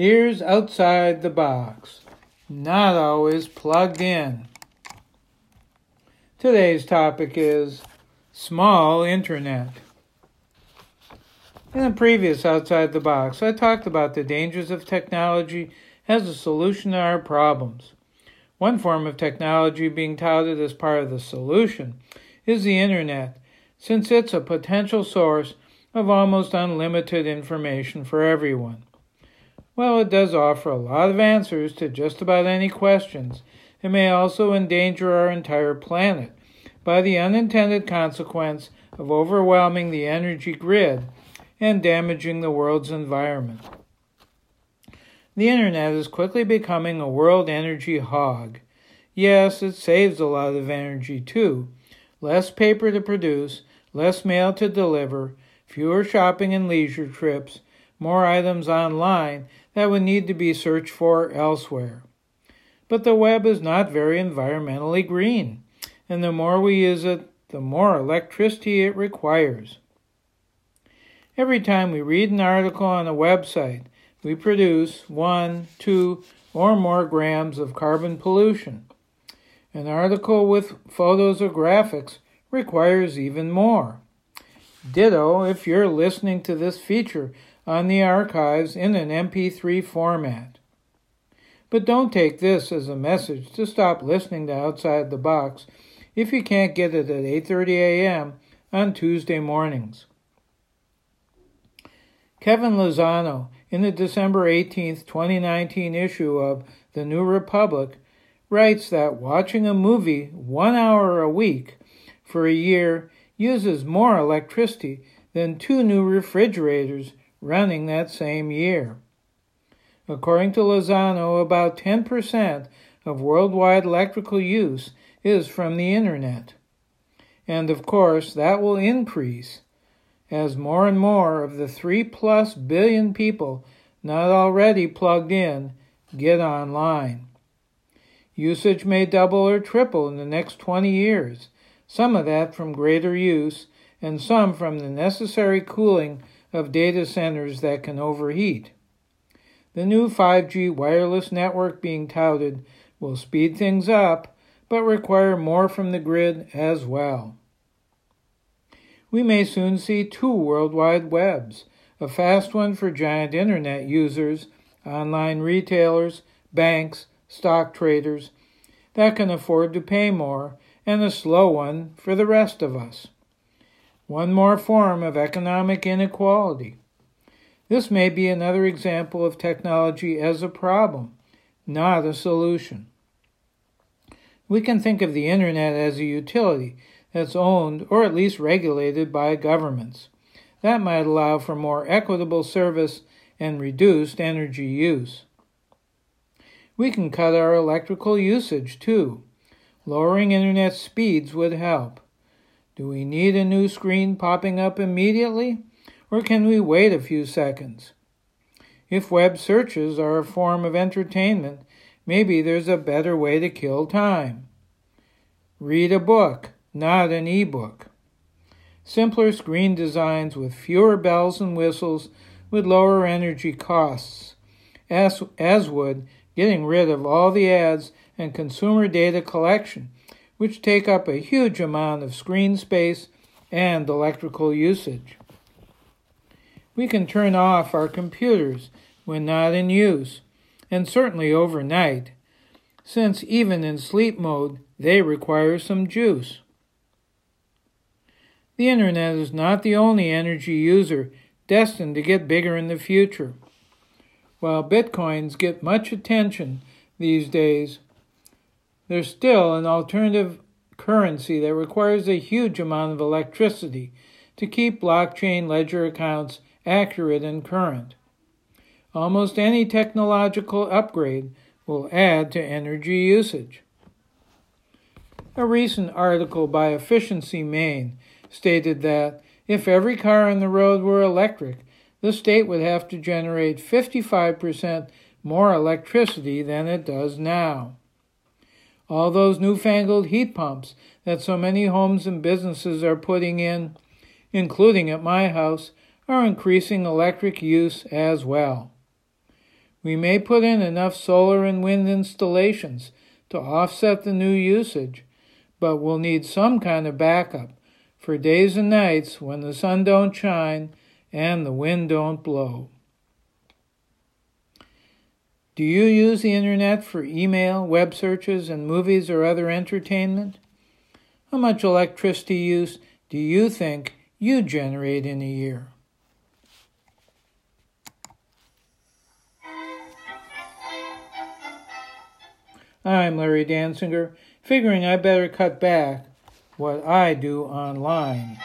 Here's outside the box. Not always plugged in. Today's topic is small internet. In the previous Outside the Box, I talked about the dangers of technology as a solution to our problems. One form of technology being touted as part of the solution is the internet, since it's a potential source of almost unlimited information for everyone. While it does offer a lot of answers to just about any questions, it may also endanger our entire planet by the unintended consequence of overwhelming the energy grid and damaging the world's environment. The internet is quickly becoming a world energy hog. Yes, it saves a lot of energy too. Less paper to produce, less mail to deliver, fewer shopping and leisure trips, more items online that would need to be searched for elsewhere. But the web is not very environmentally green, and the more we use it, the more electricity it requires. Every time we read an article on a website, we produce one, two, or more grams of carbon pollution. An article with photos or graphics requires even more. Ditto if you're listening to this feature on the archives in an MP3 format. But don't take this as a message to stop listening to Outside the Box if you can't get it at 8:30 a.m. on Tuesday mornings. Kevin Lozano, in the December 18, 2019 issue of The New Republic, writes that watching a movie one hour a week for a year uses more electricity than two new refrigerators running that same year. According to Lozano, about 10% of worldwide electrical use is from the Internet. And of course, that will increase as more and more of the 3 plus billion people not already plugged in get online. Usage may double or triple in the next 20 years, some of that from greater use, and some from the necessary cooling of data centers that can overheat. The new 5G wireless network being touted will speed things up, but require more from the grid as well. We may soon see two worldwide webs a fast one for giant internet users, online retailers, banks, stock traders that can afford to pay more, and a slow one for the rest of us one more form of economic inequality. This may be another example of technology as a problem, not a solution. We can think of the Internet as a utility that's owned or at least regulated by governments. That might allow for more equitable service and reduced energy use. We can cut our electrical usage too. Lowering Internet speeds would help. Do we need a new screen popping up immediately, or can we wait a few seconds? If web searches are a form of entertainment, maybe there's a better way to kill time. Read a book, not an e-book. Simpler screen designs with fewer bells and whistles would lower energy costs, as, as would getting rid of all the ads and consumer data collection which take up a huge amount of screen space and electrical usage. We can turn off our computers when not in use, and certainly overnight, since even in sleep mode they require some juice. The Internet is not the only energy user destined to get bigger in the future. While bitcoins get much attention these days, there's still an alternative currency that requires a huge amount of electricity to keep blockchain ledger accounts accurate and current. Almost any technological upgrade will add to energy usage. A recent article by Efficiency Maine stated that if every car on the road were electric, the state would have to generate 55% more electricity than it does now. All those newfangled heat pumps that so many homes and businesses are putting in, including at my house, are increasing electric use as well. We may put in enough solar and wind installations to offset the new usage, but we'll need some kind of backup for days and nights when the sun don't shine and the wind don't blow. Do you use the internet for email, web searches, and movies or other entertainment? How much electricity use do you think you generate in a year? I'm Larry Dansinger, figuring I better cut back what I do online.